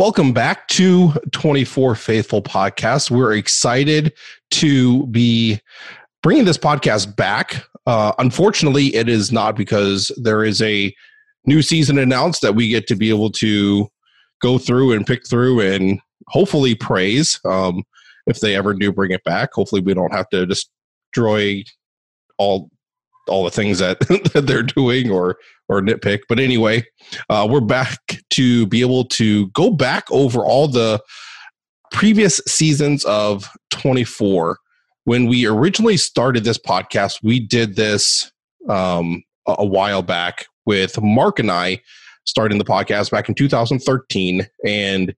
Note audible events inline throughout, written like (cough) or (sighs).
Welcome back to 24 Faithful Podcast. We're excited to be bringing this podcast back. Uh, unfortunately, it is not because there is a new season announced that we get to be able to go through and pick through and hopefully praise um, if they ever do bring it back. Hopefully, we don't have to destroy all all the things that, that (laughs) they're doing or or nitpick. But anyway, uh, we're back to be able to go back over all the previous seasons of 24. When we originally started this podcast, we did this um, a, a while back with Mark and I starting the podcast back in 2013. And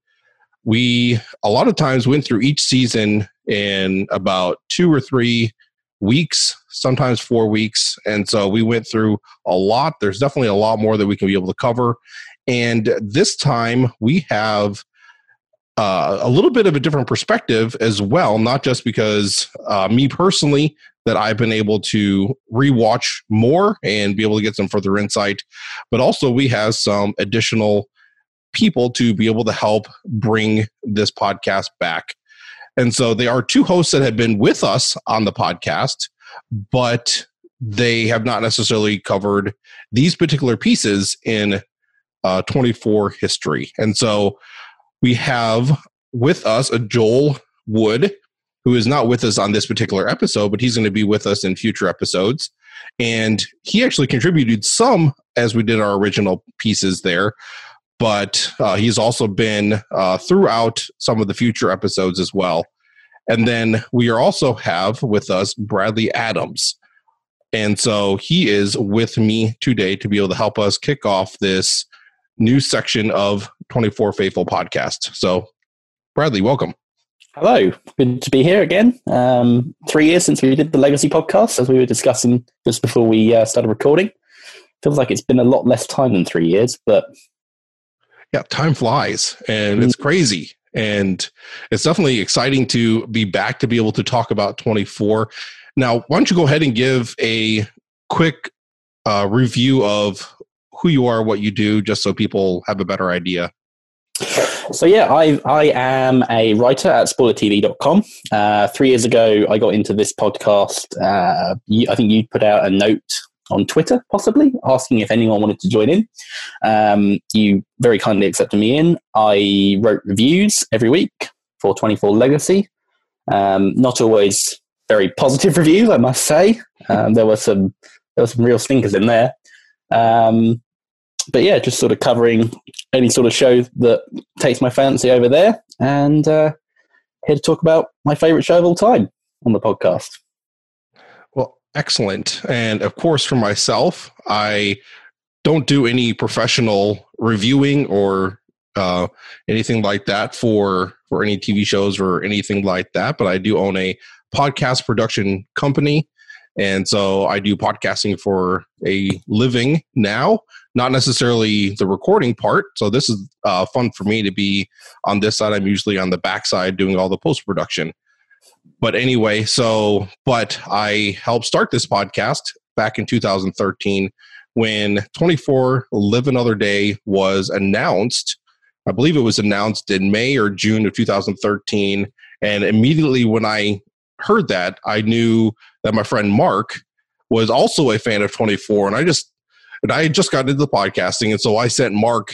we a lot of times went through each season in about two or three weeks, sometimes four weeks. And so we went through a lot. There's definitely a lot more that we can be able to cover. And this time we have uh, a little bit of a different perspective as well, not just because uh, me personally, that I've been able to rewatch more and be able to get some further insight, but also we have some additional people to be able to help bring this podcast back. And so they are two hosts that have been with us on the podcast, but they have not necessarily covered these particular pieces in uh, 24 history. And so we have with us a Joel Wood, who is not with us on this particular episode, but he's going to be with us in future episodes. And he actually contributed some as we did our original pieces there but uh, he's also been uh, throughout some of the future episodes as well. And then we also have with us Bradley Adams. And so he is with me today to be able to help us kick off this new section of 24 Faithful podcast. So, Bradley, welcome. Hello, good to be here again. Um, three years since we did the Legacy podcast, as we were discussing just before we uh, started recording. Feels like it's been a lot less time than three years, but yeah, time flies and mm-hmm. it's crazy. And it's definitely exciting to be back to be able to talk about 24. Now, why don't you go ahead and give a quick uh, review of who you are, what you do, just so people have a better idea? So yeah, I I am a writer at spoilertv.com. Uh, three years ago, I got into this podcast. Uh, you, I think you put out a note on Twitter, possibly asking if anyone wanted to join in. Um, you very kindly accepted me in. I wrote reviews every week for 24 Legacy. Um, not always very positive (laughs) reviews, I must say. Um, there were some there were some real stinkers in there. Um, but yeah, just sort of covering any sort of show that takes my fancy over there, and uh, here to talk about my favorite show of all time on the podcast excellent. And of course, for myself, I don't do any professional reviewing or uh, anything like that for for any TV shows or anything like that. But I do own a podcast production company, and so I do podcasting for a living now. Not necessarily the recording part. So this is uh, fun for me to be on this side. I'm usually on the backside doing all the post production but anyway, so but I helped start this podcast back in 2013 when 24 Live Another Day was announced. I believe it was announced in May or June of 2013. And immediately when I heard that, I knew that my friend Mark was also a fan of 24. And I just, and I just got into the podcasting. And so I sent Mark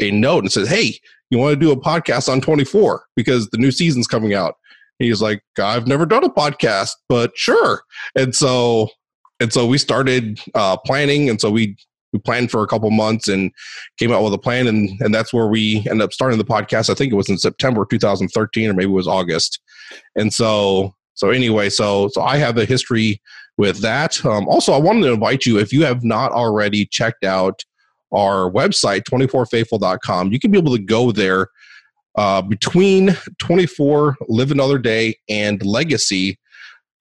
a note and said, Hey, you want to do a podcast on 24 because the new season's coming out? He's like i've never done a podcast but sure. And so and so we started uh, planning and so we we planned for a couple months and came out with a plan and and that's where we ended up starting the podcast. I think it was in september 2013 or maybe it was august. And so so anyway so so i have a history with that. Um, also i wanted to invite you if you have not already checked out our website 24faithful.com you can be able to go there uh, between 24 Live Another Day and Legacy,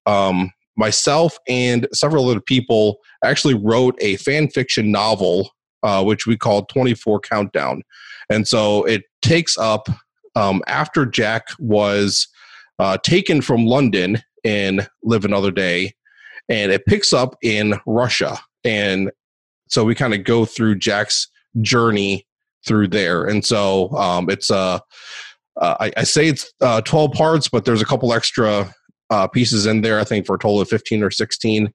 um, myself and several other people actually wrote a fan fiction novel, uh, which we called 24 Countdown. And so it takes up um, after Jack was uh, taken from London in Live Another Day, and it picks up in Russia. And so we kind of go through Jack's journey through there. And so um, it's uh, uh, I, I, say it's uh, 12 parts, but there's a couple extra uh, pieces in there, I think, for a total of 15 or 16.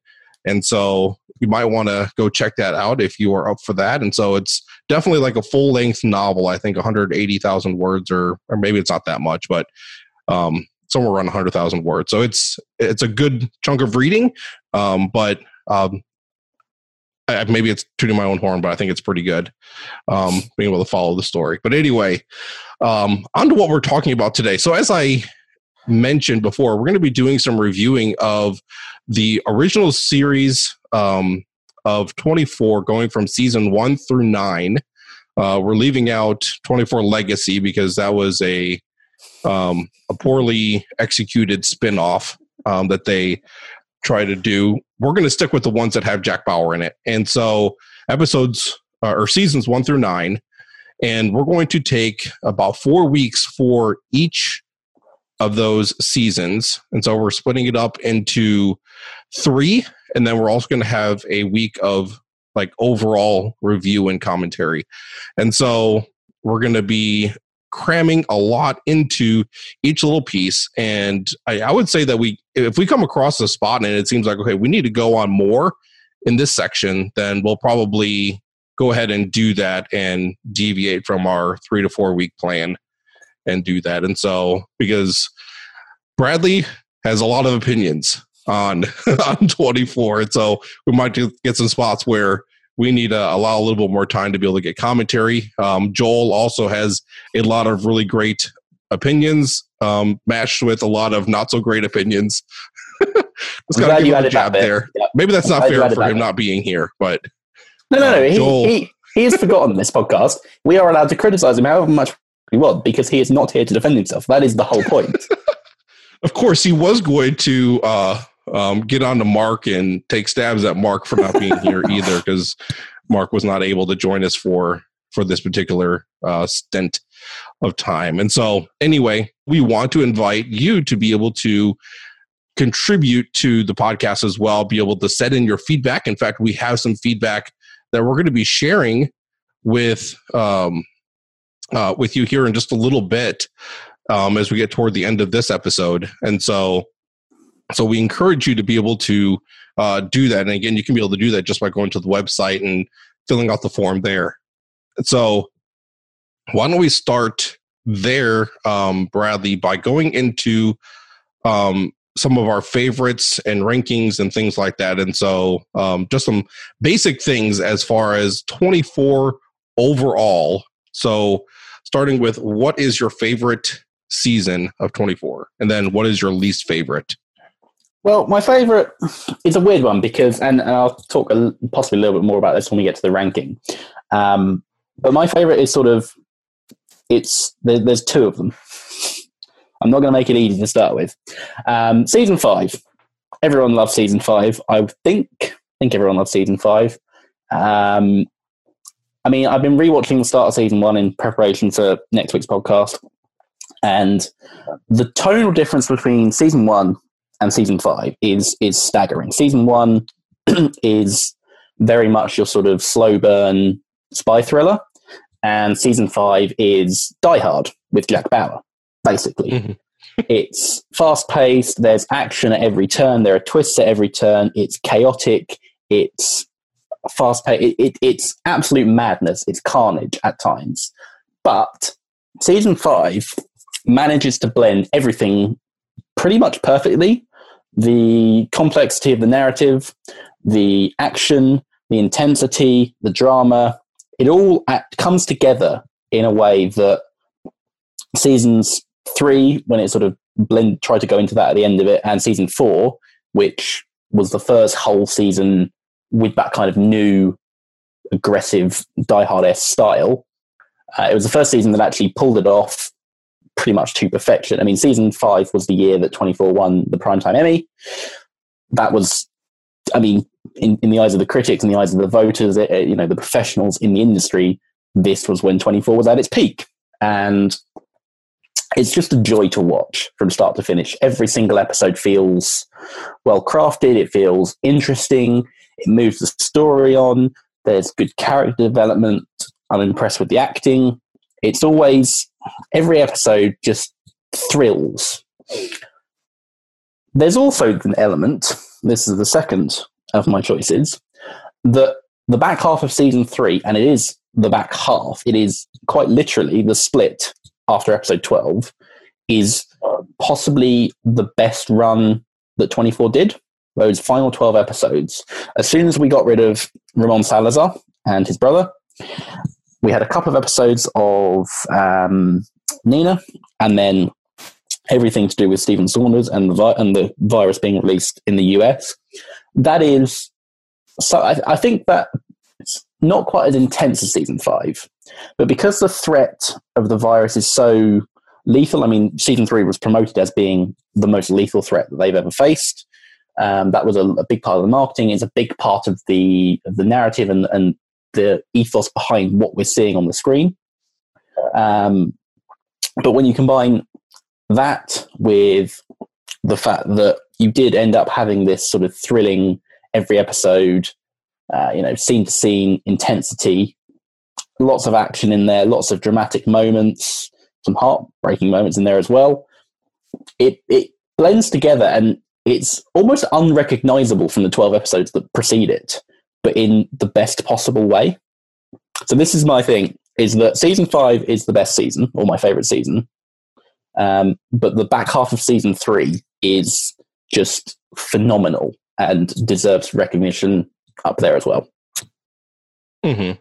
And so you might want to go check that out if you are up for that. And so it's definitely like a full length novel. I think 180,000 words, or or maybe it's not that much, but um, somewhere around 100,000 words. So it's it's a good chunk of reading, um, but um, I, maybe it's tuning my own horn, but I think it's pretty good um, being able to follow the story. But anyway, um, on to what we're talking about today. So as I mentioned before, we're going to be doing some reviewing of the original series um, of 24, going from season one through nine. Uh, we're leaving out 24 Legacy because that was a um, a poorly executed spinoff um, that they try to do. We're going to stick with the ones that have Jack Bauer in it, and so episodes uh, or seasons one through nine, and we're going to take about four weeks for each of those seasons, and so we're splitting it up into three, and then we're also going to have a week of like overall review and commentary, and so we're going to be cramming a lot into each little piece. And I, I, would say that we, if we come across a spot and it seems like, okay, we need to go on more in this section, then we'll probably go ahead and do that and deviate from our three to four week plan and do that. And so, because Bradley has a lot of opinions on (laughs) on 24 and so we might get some spots where we need to allow a little bit more time to be able to get commentary. Um, Joel also has a lot of really great opinions, um, matched with a lot of not so great opinions. (laughs) Just gotta give him a job there. Yep. Maybe that's not fair for him not being here, but no, no, no. Uh, Joel... he, he, he has forgotten this podcast. We are allowed to criticize him however much we want because he is not here to defend himself. That is the whole point. (laughs) of course, he was going to uh, um, get on to Mark and take stabs at Mark for not being here (laughs) either, because Mark was not able to join us for for this particular uh, stint of time. And so, anyway, we want to invite you to be able to contribute to the podcast as well, be able to set in your feedback. In fact, we have some feedback that we're going to be sharing with um, uh, with you here in just a little bit um, as we get toward the end of this episode. And so, so we encourage you to be able to uh, do that. And again, you can be able to do that just by going to the website and filling out the form there. So why don't we start there, um, Bradley, by going into um, some of our favorites and rankings and things like that. And so um, just some basic things as far as 24 overall. So starting with what is your favorite season of 24? And then what is your least favorite? Well, my favourite is a weird one because, and, and I'll talk a, possibly a little bit more about this when we get to the ranking. Um, but my favourite is sort of it's there, there's two of them. I'm not going to make it easy to start with. Um, season five, everyone loves season five. I think think everyone loves season five. Um, I mean, I've been rewatching the start of season one in preparation for next week's podcast, and the tonal difference between season one and season five is is staggering. Season one (clears throat) is very much your sort of slow burn spy thriller, and season five is Die Hard with Jack Bauer. Basically, mm-hmm. (laughs) it's fast paced. There's action at every turn. There are twists at every turn. It's chaotic. It's fast paced. It, it, it's absolute madness. It's carnage at times, but season five manages to blend everything pretty much perfectly the complexity of the narrative, the action, the intensity, the drama, it all comes together in a way that seasons three, when it sort of blend, tried to go into that at the end of it, and season four, which was the first whole season with that kind of new, aggressive, Die Hard style. Uh, it was the first season that actually pulled it off pretty much to perfection. I mean, season five was the year that 24 won the Primetime Emmy. That was, I mean, in, in the eyes of the critics, in the eyes of the voters, it, it, you know, the professionals in the industry, this was when 24 was at its peak. And it's just a joy to watch from start to finish. Every single episode feels well crafted, it feels interesting, it moves the story on, there's good character development, I'm impressed with the acting. It's always every episode just thrills. There's also an element. This is the second of my choices that the back half of season three, and it is the back half. It is quite literally the split after episode twelve is possibly the best run that 24 did. Those final 12 episodes. As soon as we got rid of Ramon Salazar and his brother, we had a couple of episodes of um, Nina, and then everything to do with Stephen Saunders and the vi- and the virus being released in the US. That is, so I, I think that it's not quite as intense as season five, but because the threat of the virus is so lethal, I mean, season three was promoted as being the most lethal threat that they've ever faced. Um, that was a, a, big part of the marketing. It's a big part of the of the narrative and, and the ethos behind what we're seeing on the screen. Um, but when you combine that with the fact that you did end up having this sort of thrilling every episode, uh, you know, scene to scene intensity, lots of action in there, lots of dramatic moments, some heartbreaking moments in there as well. It it blends together and it's almost unrecognizable from the 12 episodes that precede it, but in the best possible way. So this is my thing is that season 5 is the best season or my favorite season. Um, but the back half of season 3 is just phenomenal and deserves recognition up there as well. hmm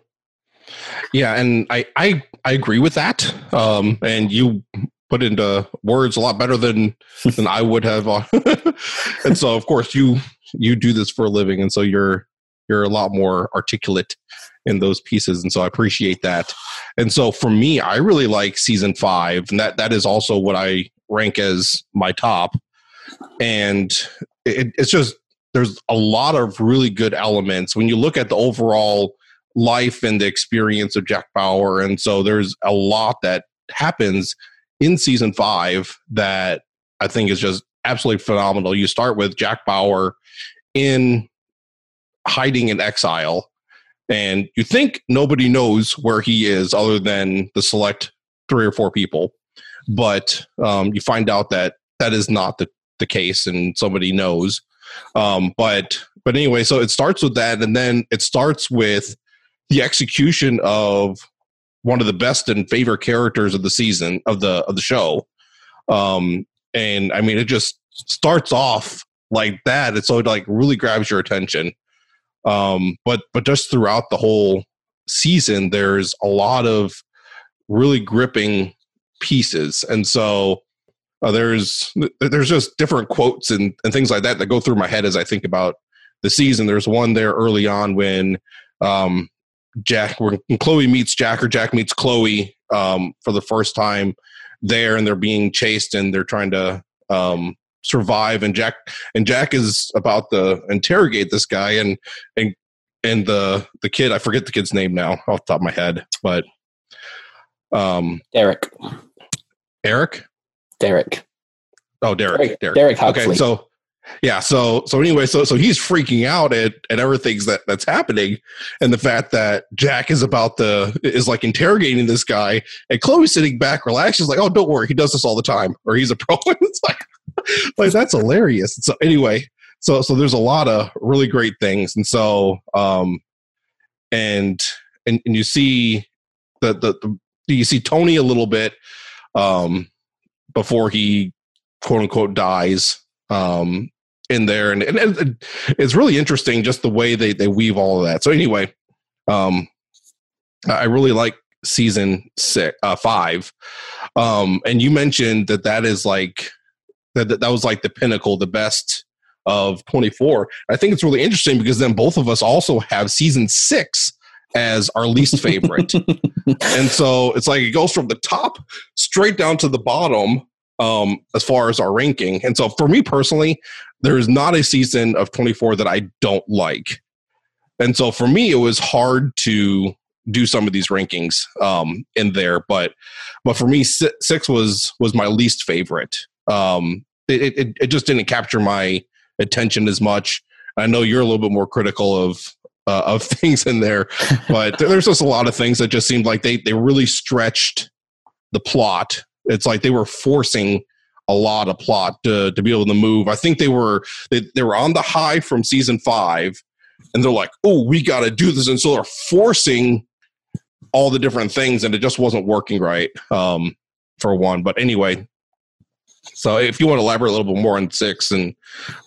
Yeah, and I I I agree with that. Um, and you put into words a lot better than (laughs) than I would have. (laughs) and so, of course, you you do this for a living, and so you're you're a lot more articulate in those pieces, and so I appreciate that. And so, for me, I really like season five, and that that is also what I rank as my top. And it, it's just there's a lot of really good elements when you look at the overall life and the experience of Jack Bauer, and so there's a lot that happens in season five that I think is just absolutely phenomenal. You start with Jack Bauer in hiding in exile, and you think nobody knows where he is other than the select three or four people, but um, you find out that that is not the, the case, and somebody knows. Um, but but anyway, so it starts with that, and then it starts with the execution of one of the best and favorite characters of the season of the of the show. Um, and I mean, it just starts off like that. It's so it like really grabs your attention. Um, but but just throughout the whole season, there's a lot of really gripping pieces, and so uh, there's there's just different quotes and, and things like that that go through my head as I think about the season. There's one there early on when um, Jack, when Chloe meets Jack or Jack meets Chloe um, for the first time there, and they're being chased and they're trying to um, survive. And Jack and Jack is about to interrogate this guy, and and and the the kid, I forget the kid's name now off the top of my head, but um, Derek, Eric, Derek. Oh, Derek, Derek, Derek. Derek Okay, so yeah so so anyway so so he's freaking out at at everything's that that's happening and the fact that jack is about the is like interrogating this guy and chloe's sitting back relaxed she's like oh don't worry he does this all the time or he's a pro (laughs) it's like (laughs) like that's hilarious. So anyway so so there's a lot of really great things. And so um and and, and you see the, the the you see tony a little bit um before he quote unquote dies um in there. And, and, and, it's really interesting just the way they, they weave all of that. So anyway um i really like season six uh five. Um and you mentioned that that is like that that was like the pinnacle the best of 24 i think it's really interesting because then both of us also have season six as our least (laughs) favorite and so it's like it goes from the top straight down to the bottom um, as far as our ranking. And so for me personally, there is not a season of 24 that I don't like. And so for me, it was hard to do some of these rankings um, in there, but but for me, six was was my least favorite. Um, it, it it just didn't capture my attention as much. I know you're a little bit more critical of uh, of (laughs) things in there, but there's just a lot of things that just seemed like they they really stretched the plot. It's like they were forcing a lot of plot to to be able to move. I think they were they, they were on the high from season five, and they're like, oh, we got to do this, and so they're forcing all the different things, and it just wasn't working right um, for one. But anyway, so if you want to elaborate a little bit more on six and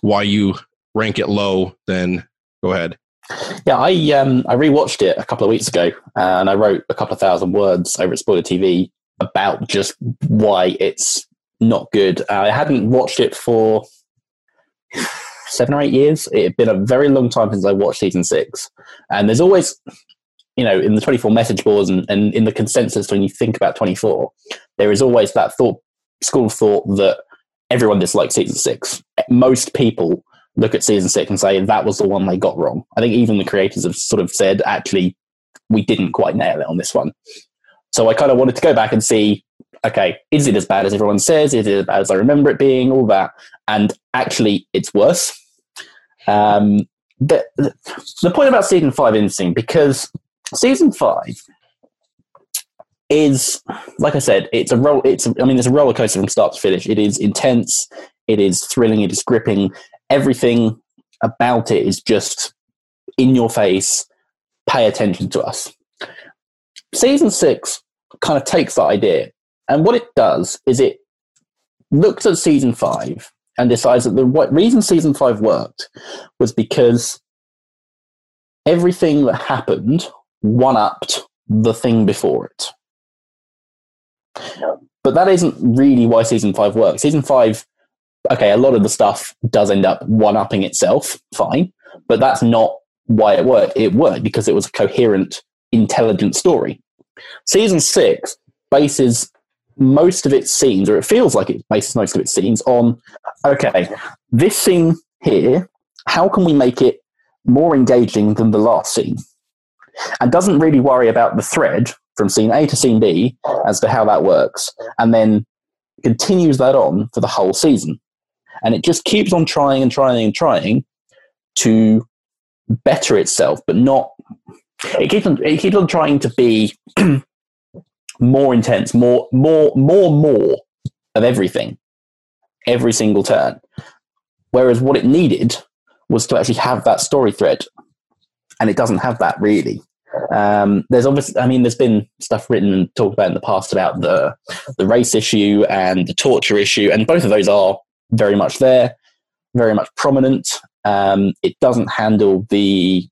why you rank it low, then go ahead. Yeah, I um I rewatched it a couple of weeks ago, and I wrote a couple of thousand words over at Spoiler TV about just why it's not good. Uh, I hadn't watched it for seven or eight years. It had been a very long time since I watched season six, and there's always, you know, in the 24 message boards and, and in the consensus when you think about 24, there is always that thought school of thought that everyone dislikes season six. Most people look at season six and say that was the one they got wrong. I think even the creators have sort of said, actually, we didn't quite nail it on this one. So I kind of wanted to go back and see, okay, is it as bad as everyone says? Is it as bad as I remember it being? All that, and actually, it's worse. Um, the, the point about season five interesting because season five is like I said, it's a roll. It's I mean, it's a roller coaster from start to finish. It is intense. It is thrilling. It is gripping. Everything about it is just in your face. Pay attention to us. Season six kind of takes that idea, and what it does is it looks at season five and decides that the reason season five worked was because everything that happened one upped the thing before it. But that isn't really why season five works. Season five, okay, a lot of the stuff does end up one upping itself, fine, but that's not why it worked. It worked because it was a coherent, intelligent story. Season six bases most of its scenes, or it feels like it bases most of its scenes on, okay, this scene here, how can we make it more engaging than the last scene? And doesn't really worry about the thread from scene A to scene B as to how that works, and then continues that on for the whole season. And it just keeps on trying and trying and trying to better itself, but not. It keeps on. It keeps on trying to be (clears throat) more intense, more, more, more, more of everything, every single turn. Whereas what it needed was to actually have that story thread, and it doesn't have that really. Um, there's obviously, I mean, there's been stuff written and talked about in the past about the the race issue and the torture issue, and both of those are very much there, very much prominent. Um, it doesn't handle the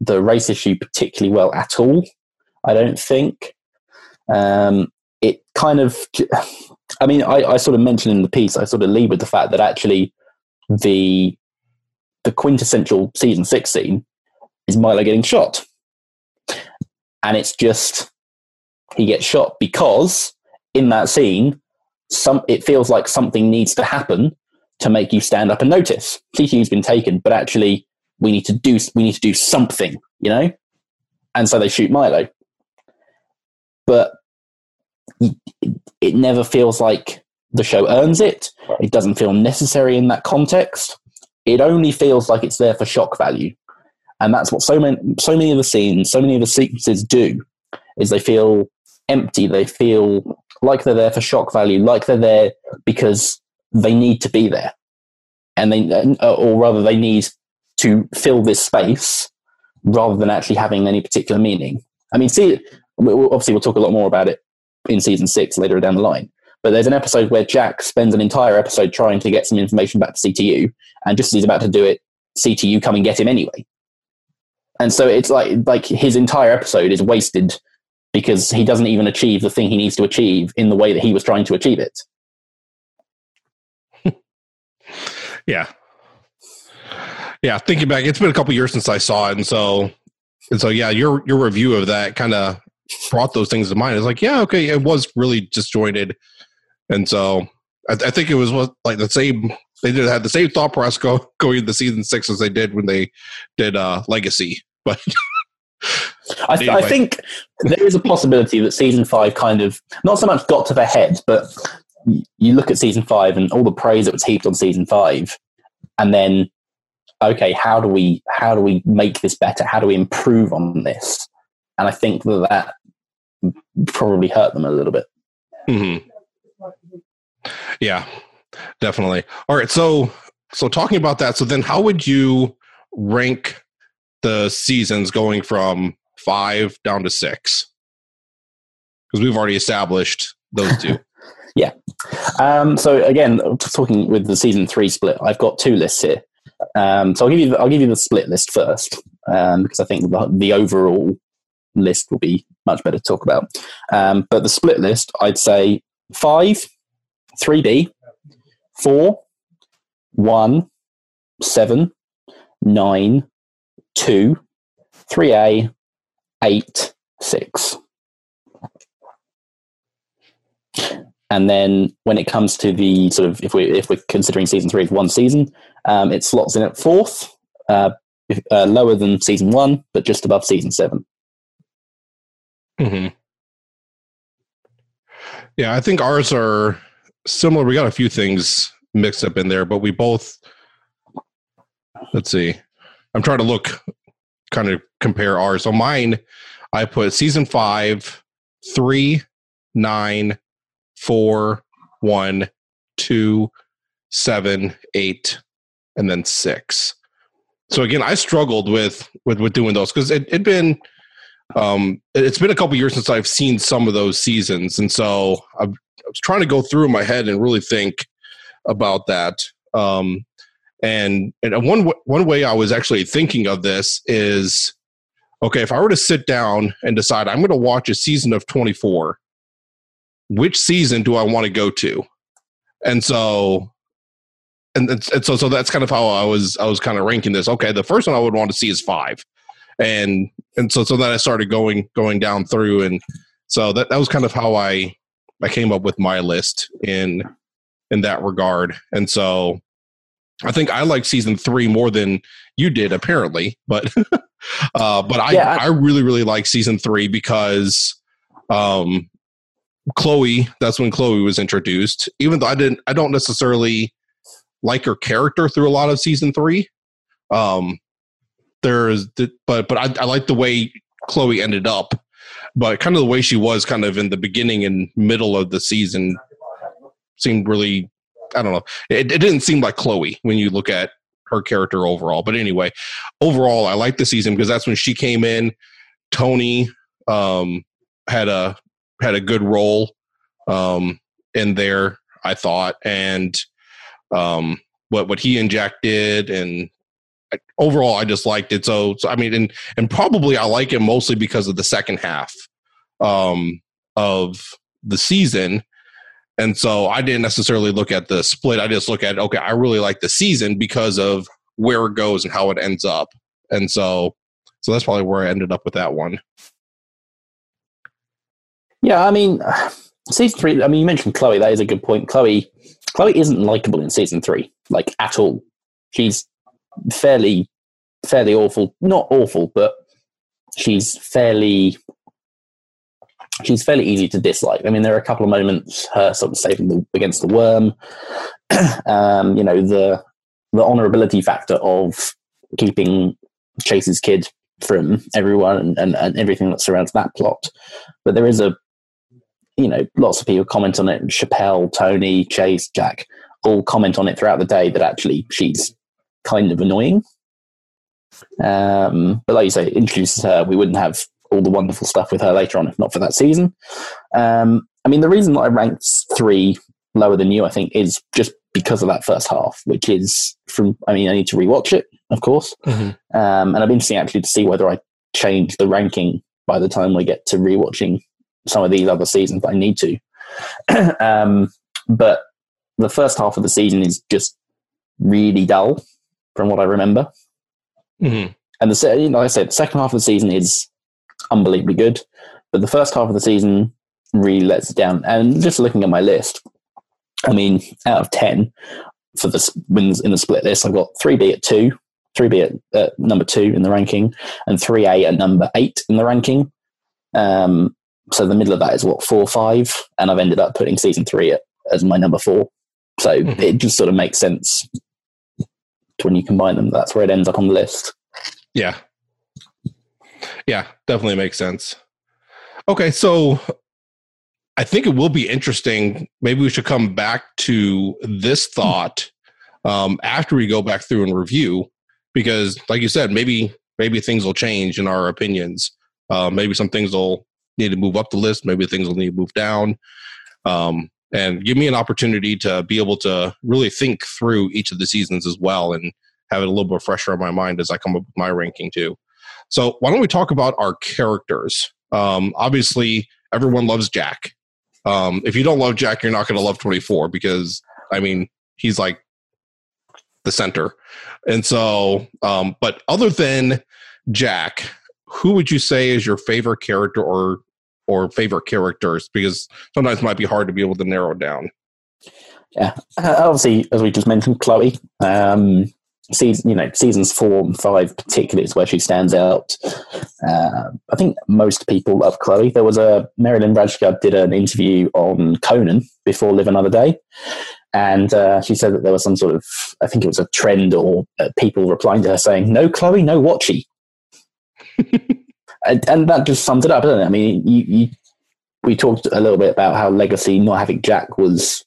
the race issue particularly well at all. I don't think. Um, it kind of, I mean, I, I sort of mentioned in the piece, I sort of lead with the fact that actually the the quintessential season six scene is Milo getting shot and it's just he gets shot because in that scene, some it feels like something needs to happen to make you stand up and notice. CTU's been taken, but actually we need to do we need to do something, you know. And so they shoot Milo, but it never feels like the show earns it. It doesn't feel necessary in that context. It only feels like it's there for shock value and that's what so many so many of the scenes so many of the sequences do is they feel empty. They feel like they're there for shock value like they're there because they need to be there. And they uh, or rather they need to fill this space rather than actually having any particular meaning. I mean see obviously we'll talk a lot more about it in season six later down the line but there's an episode where jack spends an entire episode trying to get some information back to ctu and just as he's about to do it ctu come and get him anyway and so it's like like his entire episode is wasted because he doesn't even achieve the thing he needs to achieve in the way that he was trying to achieve it. (laughs) yeah. Yeah, thinking back, it's been a couple years since I saw it, and so and so yeah, your your review of that kind of brought those things to mind. It's like, yeah, okay, it was really disjointed, and so I, I think it was what like the same. They did have the same thought process go, (laughs) going into season six as they did when they did uh Legacy. But I, th- anyway. I, think there is a possibility that season five kind of not so much got to the head, but you look at season five and all the praise that was heaped on season five, and then okay, how do we how do we make this better? How do we improve on this? And I think that that probably hurt them a little bit. Mm-hmm. Yeah, definitely. All right, so so talking about that, so then how would you rank the seasons going from five down to six? Because we've already established those two. (laughs) yeah. Um, so again, talking with the season three split, I've got two lists here. Um, so I'll give you the, I'll give you the split list first um, because I think the, the overall list will be much better to talk about. Um, but the split list, I'd say five, three B, four, one, seven, nine, two, three A, eight, six. And then when it comes to the sort of if we if we're considering season three as one season, um, it slots in at fourth, uh, uh, lower than season one, but just above season 7 mm-hmm. Yeah, I think ours are similar. We got a few things mixed up in there, but we both. Let's see. I'm trying to look, kind of compare ours. So mine, I put season five, three, nine, four, one, two, seven, eight, and then six. So again, I struggled with with with doing those because it had been um it's been a couple years since I've seen some of those seasons, and so i I was trying to go through my head and really think about that. Um, and and one one way I was actually thinking of this is, okay, if I were to sit down and decide I'm going to watch a season of 24, which season do I want to go to? And so, and, and so so that's kind of how I was I was kind of ranking this. Okay, the first one I would want to see is five, and and so so then I started going going down through, and so that that was kind of how I I came up with my list in in that regard. And so I think I like season three more than you did, apparently. But (laughs) uh, but I, yeah. I really really like season three because um, Chloe. That's when Chloe was introduced. Even though I didn't, I don't necessarily like her character through a lot of season three. Um, there's, the, but but I, I like the way Chloe ended up but kind of the way she was kind of in the beginning and middle of the season seemed really I don't know. It, it didn't seem like Chloe when you look at her character overall. But anyway, overall, I like the season because that's when she came in. Tony um, had a had a good role um, in there, I thought, and um, what what he injected and overall I just liked it. So, so I mean, and and probably I like it mostly because of the second half um, of the season. And so I didn't necessarily look at the split. I just look at okay, I really like the season because of where it goes and how it ends up. And so so that's probably where I ended up with that one. Yeah, I mean, (sighs) season three. I mean, you mentioned Chloe. That is a good point. Chloe, Chloe isn't likable in season three, like at all. She's fairly fairly awful. Not awful, but she's fairly she's fairly easy to dislike. I mean, there are a couple of moments her sort of saving the, against the worm. (clears throat) um, you know, the the honorability factor of keeping Chase's kid from everyone and, and, and everything that surrounds that plot. But there is a, you know, lots of people comment on it. Chappelle, Tony, Chase, Jack all comment on it throughout the day that actually she's kind of annoying. Um, but like you say, introduces her. We wouldn't have all the wonderful stuff with her later on if not for that season. Um, I mean, the reason that I ranked three lower than you, I think, is just because of that first half, which is from. I mean, I need to rewatch it, of course, mm-hmm. um, and I've been interesting actually to see whether I change the ranking by the time we get to rewatching some of these other seasons. I need to, (clears throat) um, but the first half of the season is just really dull from what I remember. Mm-hmm. And the like I said, the second half of the season is unbelievably good, but the first half of the season really lets it down. And just looking at my list, I mean, out of ten for the wins in the split list, I've got three B at two, three B at, at number two in the ranking, and three A at number eight in the ranking. Um, so the middle of that is what four five, and I've ended up putting season three at, as my number four. So mm-hmm. it just sort of makes sense when you combine them. That's where it ends up on the list. Yeah. Yeah, definitely makes sense. Okay, so I think it will be interesting. Maybe we should come back to this thought um, after we go back through and review, because, like you said, maybe maybe things will change in our opinions. Uh, maybe some things will need to move up the list. Maybe things will need to move down. Um, and give me an opportunity to be able to really think through each of the seasons as well and have it a little bit fresher on my mind as I come up with my ranking too. So why don't we talk about our characters? Um, obviously, everyone loves Jack. Um, if you don't love Jack, you're not going to love 24 because I mean he's like the center. And so, um, but other than Jack, who would you say is your favorite character or or favorite characters? Because sometimes it might be hard to be able to narrow down. Yeah, uh, obviously, as we just mentioned, Chloe. Um, season, you know, seasons four and five particularly is where she stands out. Uh, I think most people love Chloe. There was a Mary Lynn Rajskub did an interview on Conan before Live Another Day, and uh, she said that there was some sort of, I think it was a trend or uh, people replying to her saying, "No Chloe, no Watchy," (laughs) and, and, that just sums it up, doesn't it? I mean, you, you, we talked a little bit about how Legacy not having Jack was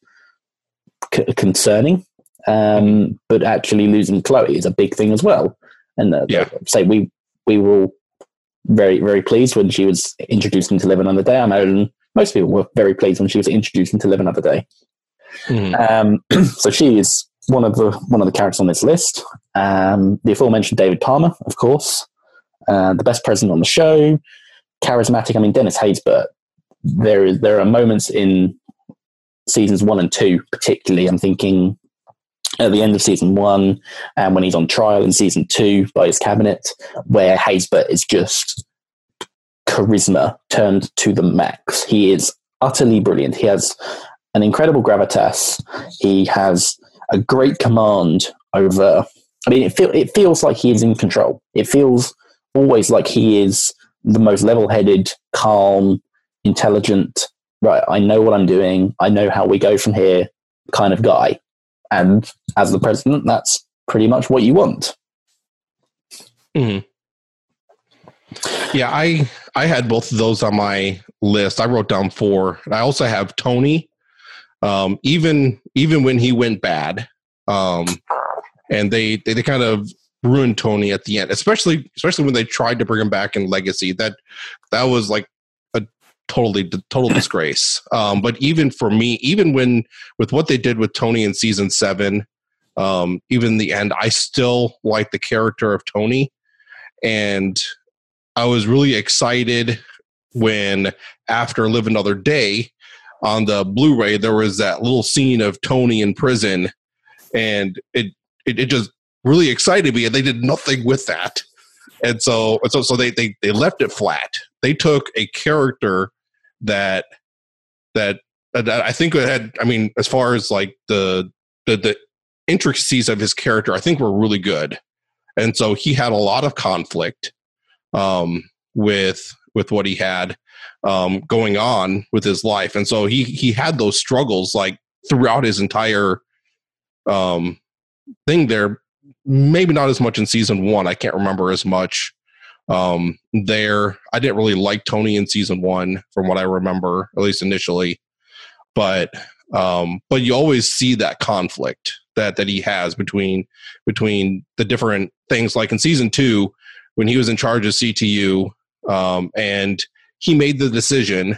c- concerning um, but actually losing Chloe is a big thing as well. And uh, yeah. say we we were all very very pleased when she was introduced into Live Another Day. I know most people were very pleased when she was introduced into Live Another Day. Mm. Um, (clears throat) so she is one of the one of the characters on this list. Um, the aforementioned David Palmer, of course, uh, the best president on the show, charismatic. I mean, Dennis Haysbert. There is there are moments in seasons one and two, particularly. I'm thinking at the end of season one and when he's on trial in season two by his cabinet, where Haysbert is just charisma turned to the max. He is utterly brilliant. He has an incredible gravitas. He has a great command over. I mean, it, feel, it feels like he is in control. It feels always like he is the most level headed, calm, intelligent, right, I know what I'm doing. I know how we go from here kind of guy. And as the president, that's pretty much what you want. Mm-hmm. Yeah, I I had both of those on my list. I wrote down four. I also have Tony. Um, even even when he went bad, um, and they, they they kind of ruined Tony at the end, especially especially when they tried to bring him back in Legacy. That that was like totally total disgrace. Um, but even for me, even when with what they did with Tony in season seven, um, even the end, I still like the character of Tony, and I was really excited when after Live Another Day on the Blu-ray there was that little scene of Tony in prison, and it it, it just really excited me, and they did nothing with that. And so, so, so they, they, they left it flat. They took a character that that that I think had. I mean, as far as like the the the intricacies of his character, I think were really good, and so he had a lot of conflict um, with with what he had um, going on with his life, and so he he had those struggles like throughout his entire um, thing there. Maybe not as much in season one. I can't remember as much um, there. I didn't really like Tony in season one, from what I remember, at least initially. But um, but you always see that conflict that that he has between between the different things. Like in season two, when he was in charge of CTU, um, and he made the decision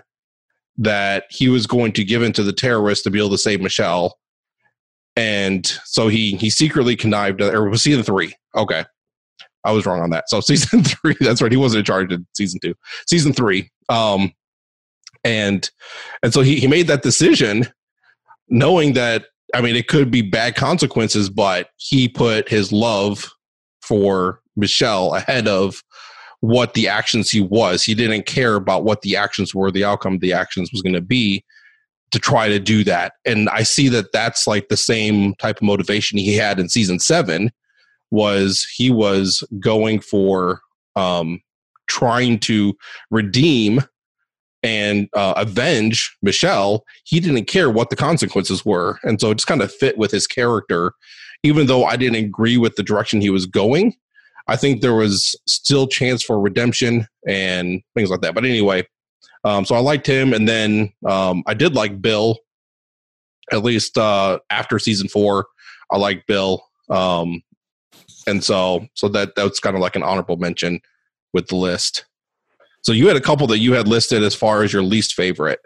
that he was going to give in to the terrorists to be able to save Michelle. And so he he secretly connived, or was season three? Okay, I was wrong on that. So (laughs) season three, that's right. He wasn't in charge in season two. Season three. Um, and and so he, he made that decision knowing that I mean it could be bad consequences, but he put his love for Michelle ahead of what the actions he was. He didn't care about what the actions were, the outcome of the actions was going to be to try to do that. And I see that that's like the same type of motivation he had in season seven was he was going for um, trying to redeem and uh, avenge Michelle. He didn't care what the consequences were, and so it just kind of fit with his character even though I didn't agree with the direction he was going, I think there was still chance for redemption and things like that. But anyway, um, so I liked him, and then um, I did like Bill. At least uh, after season four, I liked Bill, um, and so so that that's kind of like an honorable mention with the list. So you had a couple that you had listed as far as your least favorite.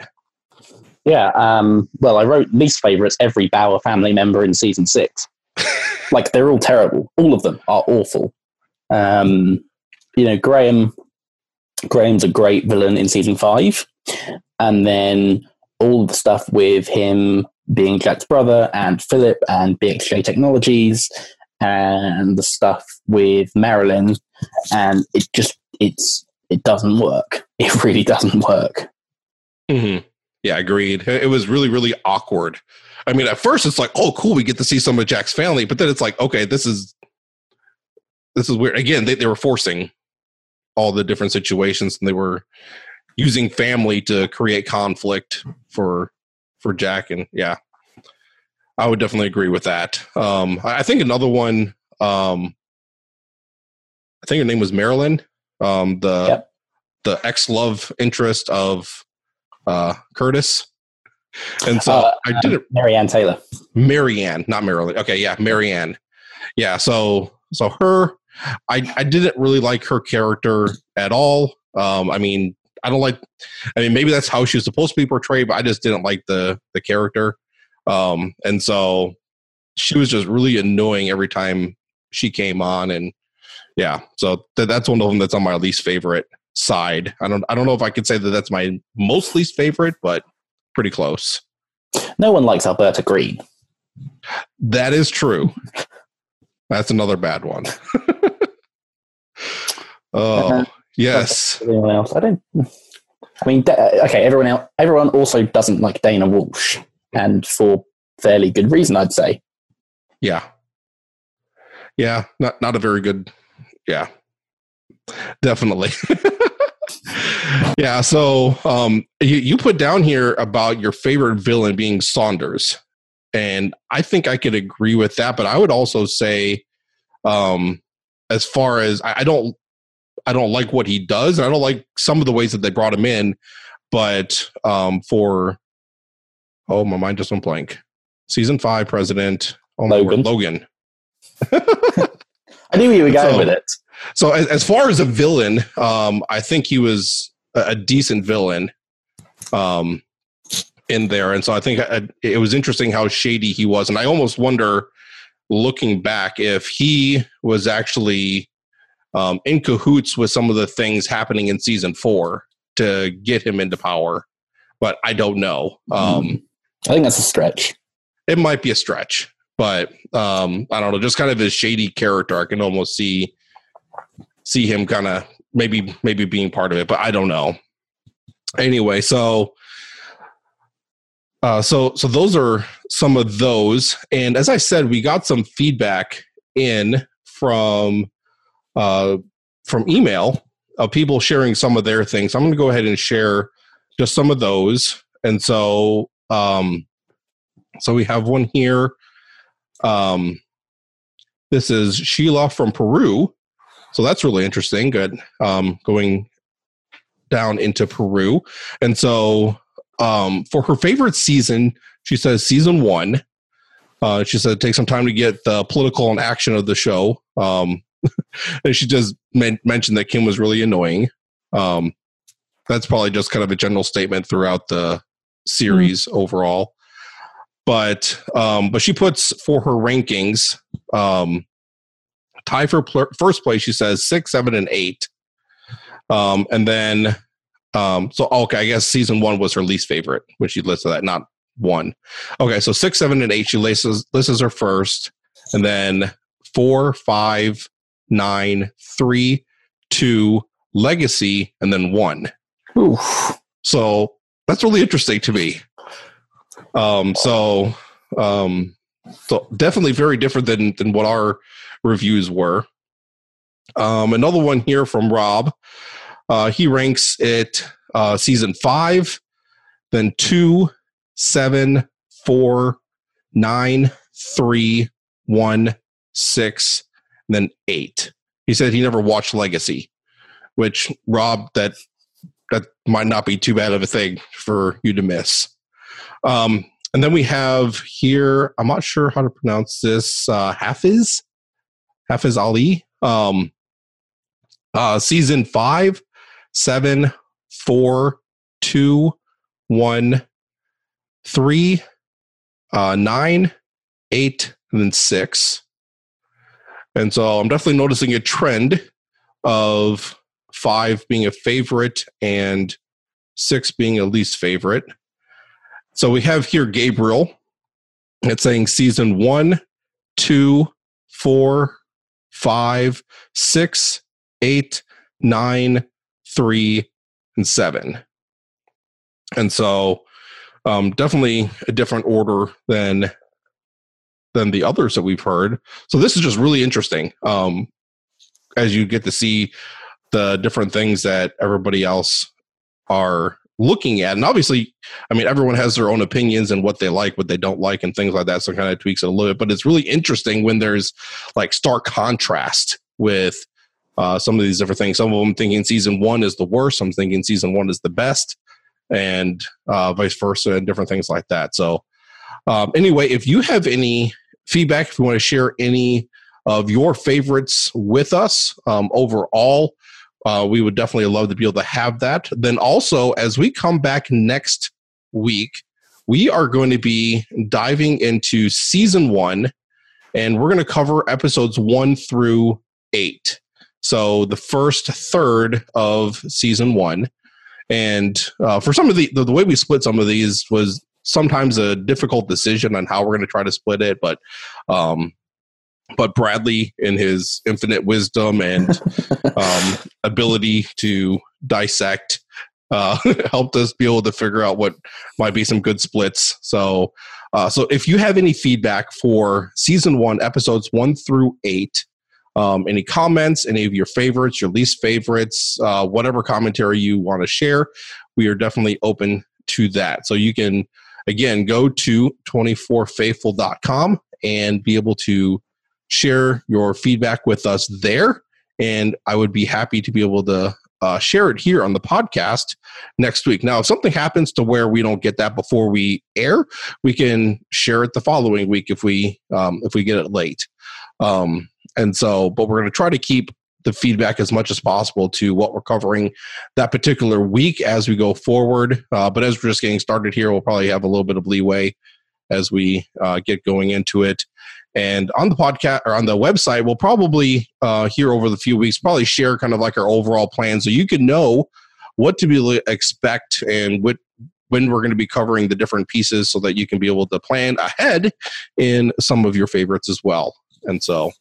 Yeah. Um, well, I wrote least favorites every Bauer family member in season six. (laughs) like they're all terrible. All of them are awful. Um, you know, Graham. Graham's a great villain in season five, and then all the stuff with him being Jack's brother and Philip and BXJ Technologies and the stuff with Marilyn, and it just it's it doesn't work. (laughs) It really doesn't work. Mm-hmm. Yeah, agreed. It was really, really awkward. I mean, at first it's like, oh, cool, we get to see some of Jack's family, but then it's like, okay, this is this is weird. Again, they, they were forcing all the different situations, and they were using family to create conflict for for Jack, and yeah, I would definitely agree with that. Um, I think another one, um, I think her name was Marilyn, um, the yep. the ex love interest of uh, Curtis. And so uh, I didn't. Um, Marianne Taylor. Marianne, not Marilyn. Okay, yeah, Marianne. Yeah, so so her, I I didn't really like her character at all. Um, I mean, I don't like. I mean, maybe that's how she was supposed to be portrayed, but I just didn't like the the character. Um, and so she was just really annoying every time she came on, and yeah, so th- that's one of them that's on my least favorite side. I don't I don't know if I could say that that's my most least favorite, but pretty close. No one likes Alberta Green. That is true. That's another bad one. (laughs) oh uh-huh. yes. Anyone else? I don't. I mean, okay. Everyone else. Everyone also doesn't like Dana Walsh, and for fairly good reason, I'd say. Yeah. Yeah. Not not a very good. Yeah. Definitely. (laughs) yeah. So um, you, you put down here about your favorite villain being Saunders. And I think I could agree with that. But I would also say, um, as far as I, I don't, I don't like what he does, and I don't like some of the ways that they brought him in. But um, for oh, my mind just went blank. Season five president oh, Logan. Logan. (laughs) I knew you were going so, with it. So as, as far as a villain, um, I think he was a, a decent villain um, in there, and so I think I, uh, it was interesting how shady he was, and I almost wonder, looking back, if he was actually um, in cahoots with some of the things happening in season four to get him into power. But I don't know. Um, I think that's a stretch. It might be a stretch, but um, I don't know. Just kind of his shady character, I can almost see see him kind of maybe maybe being part of it, but I don't know. Anyway, so uh, so so those are some of those, and as I said, we got some feedback in from uh, from email of people sharing some of their things. I'm going to go ahead and share just some of those, and so um, so we have one here. Um, this is Sheila from Peru so that's really interesting. Good. Um, going down into Peru. And so um, for her favorite season, she says season one. Uh, she said take some time to get the political and action of the show. Um, (laughs) and she just men- mentioned that Kim was really annoying. Um, that's probably just kind of a general statement throughout the series mm overall. But um, but she puts for her rankings um, tie for pl- first place. She says six, seven, and eight. Um, and then, um, so okay, I guess season one was her least favorite when she listed that, not one. Okay, so six, seven, and eight. She lists lists her first, and then four, five, nine, three, two, legacy, and then one. Oof. So that's really interesting to me. Um, so, um, so definitely very different than than what our reviews were. Um, another one here from Rob. Uh, he ranks it uh, season five, then two, seven, four, nine, three, one, six, then eight. He said he never watched Legacy, which Rob, that that might not be too bad of a thing for you to miss. Um, and then we have here, I'm not sure how to pronounce this, uh, Hafiz, Hafiz Ali, um, uh, season five, seven, four, two, one, three, uh, nine, eight, and then six. And so I'm definitely noticing a trend of five being a favorite and six being a least favorite. So we have here Gabriel. It's saying season one, two, four, five, six, eight, nine, three, and seven. And so um, definitely a different order than than the others that we've heard. So this is just really interesting um, as you get to see the different things that everybody else are looking at. And obviously, I mean, everyone has their own opinions and what they like, what they don't like, and things like that. So kind of tweaks it a little bit. But it's really interesting when there's like stark contrast with uh, some of these different things. Some of them thinking season one is the worst. I'm thinking season one is the best, and uh, vice versa, and different things like that. So, um, anyway, if you have any feedback, if you want to share any of your favorites with us um, overall, uh, we would definitely love to be able to have that. Then also, as we come back next week, we are going to be diving into season one, and we're going to cover episodes one through eight. So the first third of season one. And uh, for some of the, the, the way we split some of these was sometimes a difficult decision on how we're going to try to split it, but um, but Bradley, in his infinite wisdom and (laughs) um, ability to dissect, uh, (laughs) helped us be able to figure out what might be some good splits. So, uh, so if you have any feedback for season one, episodes one through eight, um, any comments, any of your favorites, your least favorites, uh, whatever commentary you want to share, we are definitely open to that. So you can, again, go to 24faithful.com and be able to share your feedback with us there. And I would be happy to be able to uh, share it here on the podcast next week. Now, if something happens to where we don't get that before we air, we can share it the following week if we um, if we get it late. Um, and so, but we're going to try to keep the feedback as much as possible to what we're covering that particular week as we go forward. Uh, but as we're just getting started here, we'll probably have a little bit of leeway as we uh, get going into it. And on the podcast or on the website, we'll probably uh, here over the few weeks probably share kind of like our overall plan, so you can know what to be expect and what when we're going to be covering the different pieces, so that you can be able to plan ahead in some of your favorites as well. And so,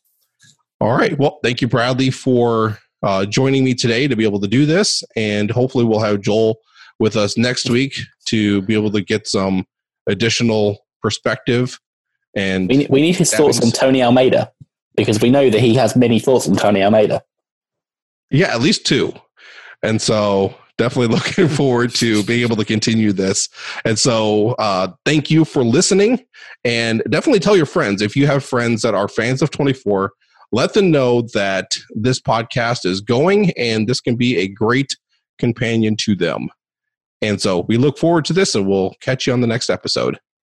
all right, well, thank you, Bradley, for uh, joining me today to be able to do this, and hopefully we'll have Joel with us next week to be able to get some additional perspective and we, we need his thoughts on Tony Almeida because we know that he has many thoughts on Tony Almeida. Yeah, at least two. And so definitely (laughs) looking forward to being able to continue this. And so uh, thank you for listening. And definitely tell your friends if you have friends that are fans of 24, let them know that this podcast is going and this can be a great companion to them. And so we look forward to this and we'll catch you on the next episode.